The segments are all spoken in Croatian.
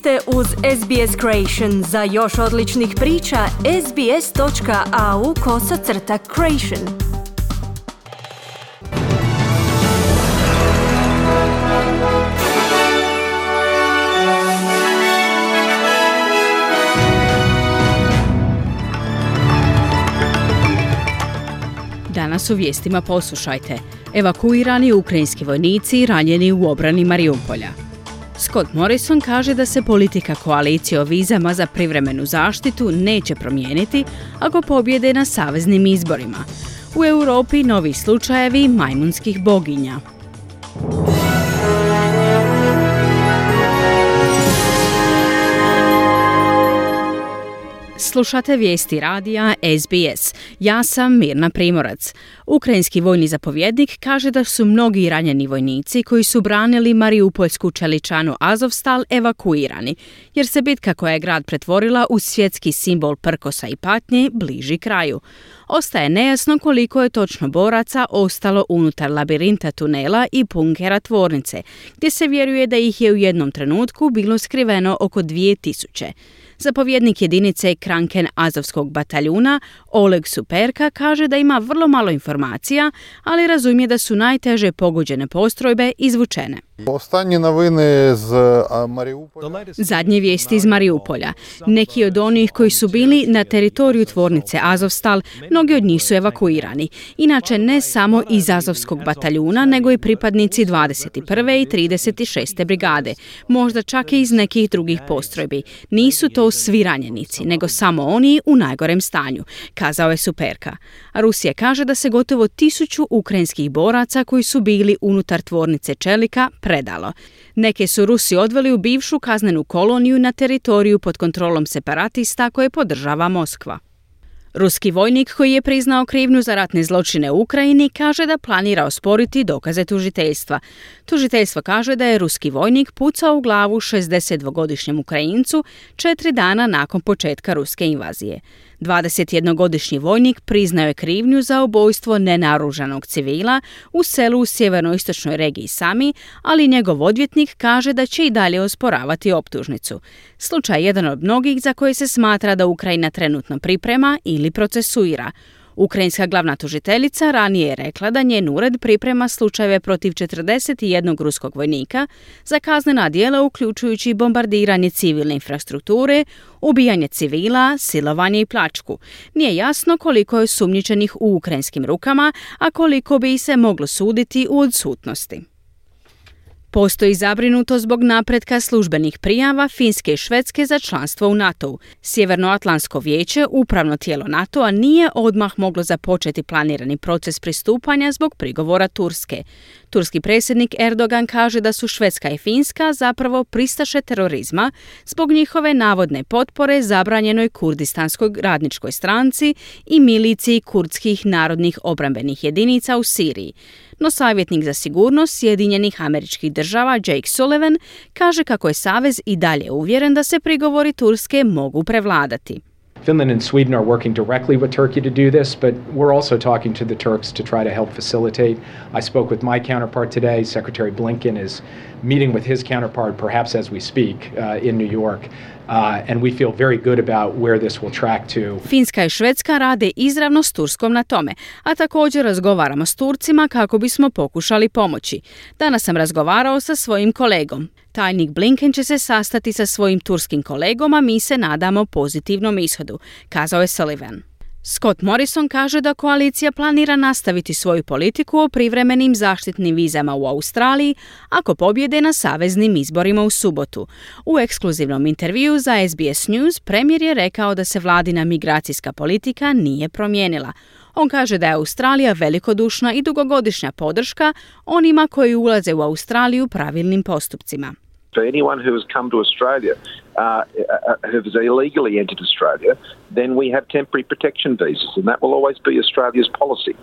ste uz SBS Creation. Za još odličnih priča, sbs.au kosacrta creation. Danas u vijestima poslušajte. Evakuirani ukrajinski vojnici ranjeni u obrani Mariupolja. Scott Morrison kaže da se politika koalicije o vizama za privremenu zaštitu neće promijeniti ako pobjede na saveznim izborima. U Europi novi slučajevi majmunskih boginja. Slušate vijesti radija SBS. Ja sam Mirna Primorac. Ukrajinski vojni zapovjednik kaže da su mnogi ranjeni vojnici koji su branili Mariupolsku čeličanu Azovstal evakuirani, jer se bitka koja je grad pretvorila u svjetski simbol prkosa i patnje bliži kraju. Ostaje nejasno koliko je točno boraca ostalo unutar labirinta tunela i punkera tvornice, gdje se vjeruje da ih je u jednom trenutku bilo skriveno oko 2000. Zapovjednik jedinice Kranken Azovskog bataljuna Oleg Superka kaže da ima vrlo malo informacija, ali razumije da su najteže pogođene postrojbe izvučene. Zadnje vijesti iz Mariupolja. Neki od onih koji su bili na teritoriju tvornice Azovstal, mnogi od njih su evakuirani. Inače ne samo iz Azovskog bataljuna, nego i pripadnici 21. i 36. brigade. Možda čak i iz nekih drugih postrojbi. Nisu to svi ranjenici, nego samo oni u najgorem stanju, kazao je Superka. A Rusija kaže da se gotovo tisuću ukrajinskih boraca koji su bili unutar tvornice Čelika predalo. Neke su Rusi odveli u bivšu kaznenu koloniju na teritoriju pod kontrolom separatista koje podržava Moskva. Ruski vojnik koji je priznao krivnju za ratne zločine u Ukrajini kaže da planira osporiti dokaze tužiteljstva. Tužiteljstvo kaže da je ruski vojnik pucao u glavu 62-godišnjem Ukrajincu četiri dana nakon početka ruske invazije. 21-godišnji vojnik priznao je krivnju za ubojstvo nenaružanog civila u selu u sjevernoistočnoj regiji Sami, ali njegov odvjetnik kaže da će i dalje osporavati optužnicu. Slučaj je jedan od mnogih za koje se smatra da Ukrajina trenutno priprema ili procesuira. Ukrajinska glavna tužiteljica ranije je rekla da njen ured priprema slučajeve protiv 41 ruskog vojnika za kaznena djela uključujući bombardiranje civilne infrastrukture, ubijanje civila, silovanje i plačku. Nije jasno koliko je sumnjičenih u ukrajinskim rukama, a koliko bi se moglo suditi u odsutnosti. Postoji zabrinuto zbog napretka službenih prijava Finske i Švedske za članstvo u NATO-u. Sjevernoatlantsko vijeće, upravno tijelo NATO-a, nije odmah moglo započeti planirani proces pristupanja zbog prigovora Turske. Turski predsjednik Erdogan kaže da su Švedska i Finska zapravo pristaše terorizma zbog njihove navodne potpore zabranjenoj kurdistanskoj radničkoj stranci i miliciji kurdskih narodnih obrambenih jedinica u Siriji no savjetnik za sigurnost Sjedinjenih američkih država Jake Sullivan kaže kako je Savez i dalje uvjeren da se prigovori Turske mogu prevladati. Finland and Sweden are working directly with Turkey to do this, but we're also talking to the Turks to try to help facilitate. I spoke with my counterpart today. Secretary Blinken is meeting with his counterpart, perhaps as we speak, uh, in New York. Uh, and we feel very good about where this will track to. Finska i Švedska rade izravno s Turskom na tome, a također razgovaramo s Turcima kako bismo pokušali pomoći. Danas sam razgovarao sa svojim kolegom. Tajnik Blinken će se sastati sa svojim turskim kolegom, a mi se nadamo pozitivnom ishodu, kazao je Sullivan. Scott Morrison kaže da koalicija planira nastaviti svoju politiku o privremenim zaštitnim vizama u Australiji ako pobjede na saveznim izborima u subotu. U ekskluzivnom intervju za SBS News premijer je rekao da se vladina migracijska politika nije promijenila. On kaže da je Australija velikodušna i dugogodišnja podrška onima koji ulaze u Australiju pravilnim postupcima. For anyone who has come to Australia uh, have illegally entered Australia, then we have temporary protection visas, and that will always be Australia's policy.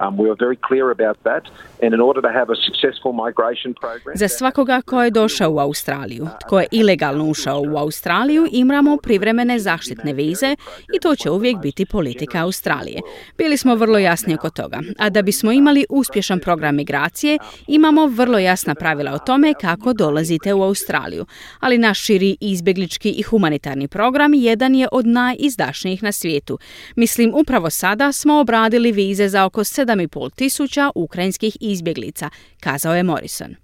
Um, we are very clear about that, and in order to have a successful migration program... Za svakoga ko je došao u Australiju, tko je ilegalno ušao u Australiju, imamo privremene zaštitne vize i to će uvijek biti politika Australije. Bili smo vrlo jasni oko toga, a da bismo imali uspješan program migracije, imamo vrlo jasna pravila o tome kako dolazite u Australiju, ali naš širi izbjeglički i humanitarni program jedan je od najizdašnijih na svijetu. Mislim, upravo sada smo obradili vize za oko 7,5 tisuća ukrajinskih izbjeglica, kazao je Morrison.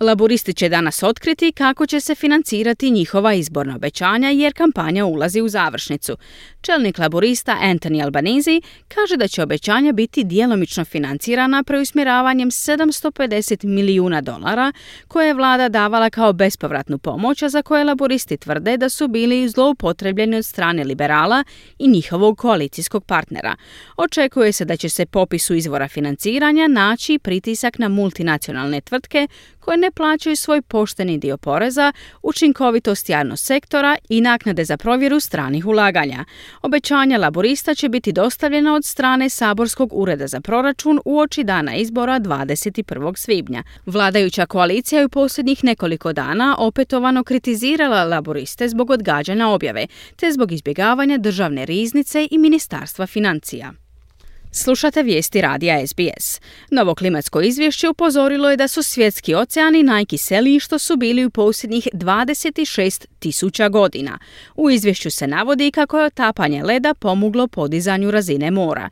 Laboristi će danas otkriti kako će se financirati njihova izborna obećanja jer kampanja ulazi u završnicu. Čelnik laborista Anthony Albanese kaže da će obećanja biti djelomično financirana preusmjeravanjem 750 milijuna dolara koje je vlada davala kao bespovratnu pomoć, a za koje laboristi tvrde da su bili zloupotrebljeni od strane liberala i njihovog koalicijskog partnera. Očekuje se da će se popisu izvora financiranja naći pritisak na multinacionalne tvrtke koje ne plaćaju svoj pošteni dio poreza, učinkovitost javnog sektora i naknade za provjeru stranih ulaganja. Obećanja laborista će biti dostavljena od strane Saborskog ureda za proračun u oči dana izbora 21. svibnja. Vladajuća koalicija je u posljednjih nekoliko dana opetovano kritizirala laboriste zbog odgađanja objave, te zbog izbjegavanja državne riznice i ministarstva financija. Slušate vijesti radija SBS. Novo klimatsko izvješće upozorilo je da su svjetski oceani najkiseliji što su bili u posljednjih 26 tisuća godina. U izvješću se navodi kako je otapanje leda pomoglo podizanju razine mora.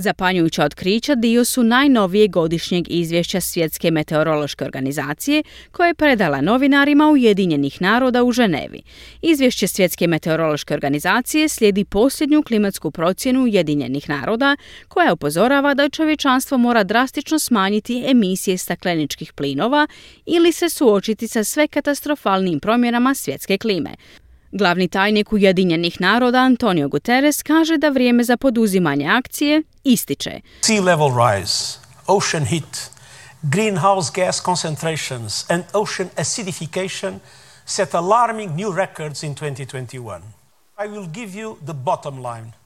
Zapanjujuća otkrića dio su najnovijeg godišnjeg izvješća Svjetske meteorološke organizacije koje je predala novinarima Ujedinjenih naroda u Ženevi. Izvješće Svjetske meteorološke organizacije slijedi posljednju klimatsku procjenu Ujedinjenih naroda koja upozorava da čovječanstvo mora drastično smanjiti emisije stakleničkih plinova ili se suočiti sa sve katastrofalnim promjenama svjetske klime. Glavni tajnik Ujedinjenih naroda Antonio Guterres kaže da vrijeme za poduzimanje akcije ističe. Sea level rise, ocean heat, greenhouse gas concentrations and ocean acidification set alarming new records in 2021. I will give you the bottom line.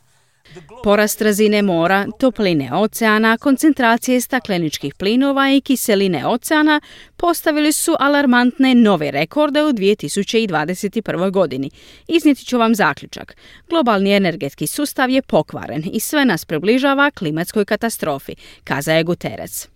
Porast razine mora, topline oceana, koncentracije stakleničkih plinova i kiseline oceana postavili su alarmantne nove rekorde u 2021. godini. Izniti ću vam zaključak. Globalni energetski sustav je pokvaren i sve nas približava klimatskoj katastrofi, kaza je Guterres.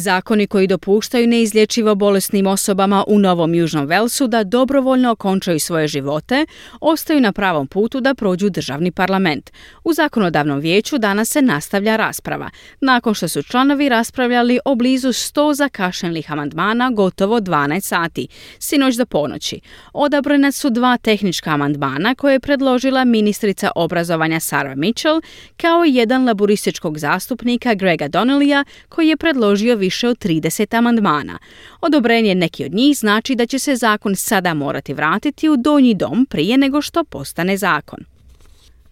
Zakoni koji dopuštaju neizlječivo bolesnim osobama u Novom Južnom Velsu da dobrovoljno okončaju svoje živote, ostaju na pravom putu da prođu državni parlament. U zakonodavnom vijeću danas se nastavlja rasprava, nakon što su članovi raspravljali o blizu 100 zakašnjelih amandmana gotovo 12 sati, sinoć do ponoći. Odabrana su dva tehnička amandmana koje je predložila ministrica obrazovanja Sarah Mitchell, kao i jedan laborističkog zastupnika Grega Donnellya koji je predložio više od 30 amandmana. Odobrenje neki od njih znači da će se zakon sada morati vratiti u donji dom prije nego što postane zakon.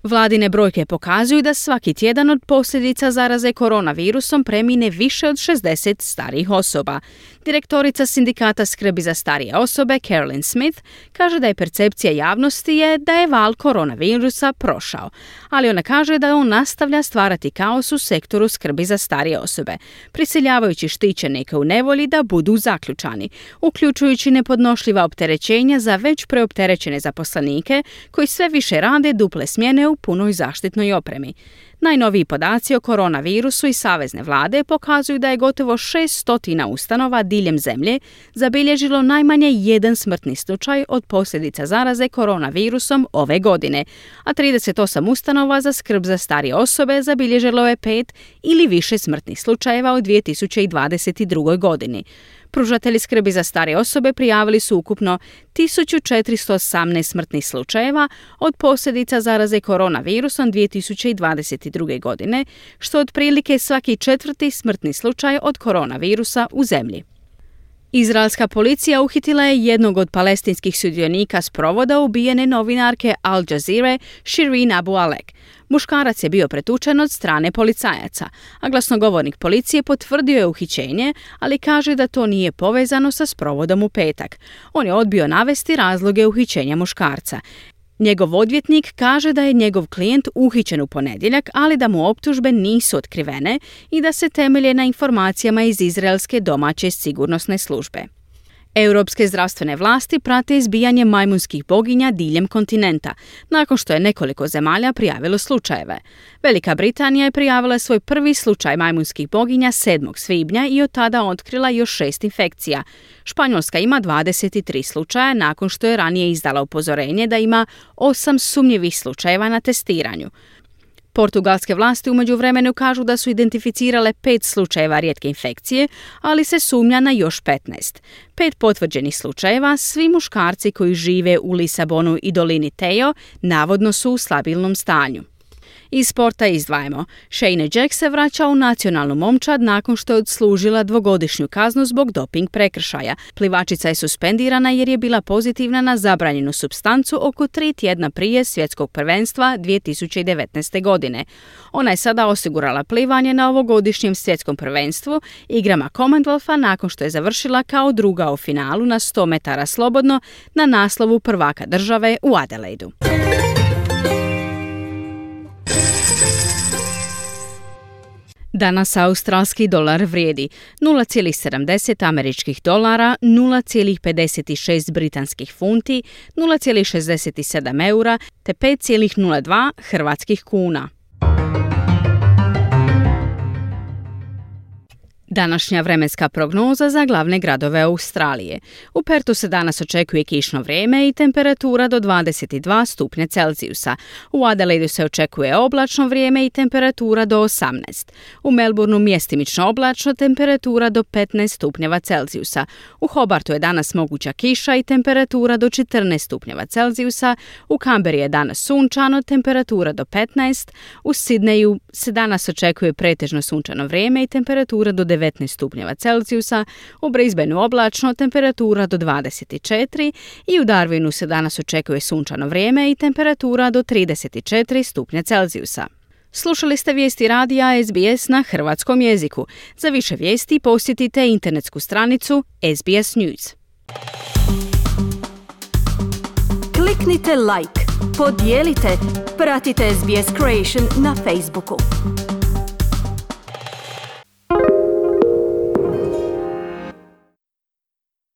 Vladine brojke pokazuju da svaki tjedan od posljedica zaraze koronavirusom premine više od 60 starih osoba. Direktorica sindikata skrbi za starije osobe, Carolyn Smith, kaže da je percepcija javnosti je da je val koronavirusa prošao, ali ona kaže da on nastavlja stvarati kaos u sektoru skrbi za starije osobe, prisiljavajući štićenike u nevolji da budu zaključani, uključujući nepodnošljiva opterećenja za već preopterećene zaposlenike koji sve više rade duple smjene u punoj zaštitnoj opremi. Najnoviji podaci o koronavirusu i savezne vlade pokazuju da je gotovo 600 ustanova diljem zemlje zabilježilo najmanje jedan smrtni slučaj od posljedica zaraze koronavirusom ove godine, a 38 ustanova za skrb za starije osobe zabilježilo je pet ili više smrtnih slučajeva u 2022. godini. Pružatelji skrbi za stare osobe prijavili su ukupno 1418 smrtnih slučajeva od posljedica zaraze koronavirusom 2022. godine, što otprilike svaki četvrti smrtni slučaj od koronavirusa u zemlji. Izraelska policija uhitila je jednog od palestinskih sudionika s provoda ubijene novinarke Al Jazeera, Shirin Abu Alek. Muškarac je bio pretučen od strane policajaca, a glasnogovornik policije potvrdio je uhićenje, ali kaže da to nije povezano sa sprovodom u petak. On je odbio navesti razloge uhićenja muškarca. Njegov odvjetnik kaže da je njegov klijent uhićen u ponedjeljak, ali da mu optužbe nisu otkrivene i da se temelje na informacijama iz izraelske domaće sigurnosne službe. Europske zdravstvene vlasti prate izbijanje majmunskih boginja diljem kontinenta, nakon što je nekoliko zemalja prijavilo slučajeve. Velika Britanija je prijavila svoj prvi slučaj majmunskih boginja 7. svibnja i od tada otkrila još šest infekcija. Španjolska ima 23 slučaja nakon što je ranije izdala upozorenje da ima osam sumnjivih slučajeva na testiranju. Portugalske vlasti umeđu vremenu kažu da su identificirale pet slučajeva rijetke infekcije, ali se sumnja na još 15. Pet potvrđenih slučajeva, svi muškarci koji žive u Lisabonu i dolini Tejo, navodno su u stabilnom stanju. Iz sporta izdvajamo. Shane Jack se vraća u nacionalnu momčad nakon što je odslužila dvogodišnju kaznu zbog doping prekršaja. Plivačica je suspendirana jer je bila pozitivna na zabranjenu substancu oko tri tjedna prije svjetskog prvenstva 2019. godine. Ona je sada osigurala plivanje na ovogodišnjem svjetskom prvenstvu igrama Commonwealtha nakon što je završila kao druga u finalu na 100 metara slobodno na naslovu prvaka države u Adelaidu. Danas australski dolar vrijedi 0,70 američkih dolara, 0,56 britanskih funti, 0,67 eura te 5,02 hrvatskih kuna. Današnja vremenska prognoza za glavne gradove Australije. U Pertu se danas očekuje kišno vrijeme i temperatura do 22 stupnja Celzijusa. U Adelaidu se očekuje oblačno vrijeme i temperatura do 18. U Melbourneu mjestimično oblačno temperatura do 15 stupnjeva Celzijusa. U Hobartu je danas moguća kiša i temperatura do 14 stupnjeva Celzijusa. U Kamberi je danas sunčano, temperatura do 15. U Sidneju se danas očekuje pretežno sunčano vrijeme i temperatura do 19 19 stupnjeva Celzijusa, u Brisbaneu oblačno, temperatura do 24 i u Darwinu se danas očekuje sunčano vrijeme i temperatura do 34 stupnja Celzijusa. Slušali ste vijesti radija SBS na hrvatskom jeziku. Za više vijesti posjetite internetsku stranicu SBS News. Kliknite like, podijelite, pratite SBS Creation na Facebooku.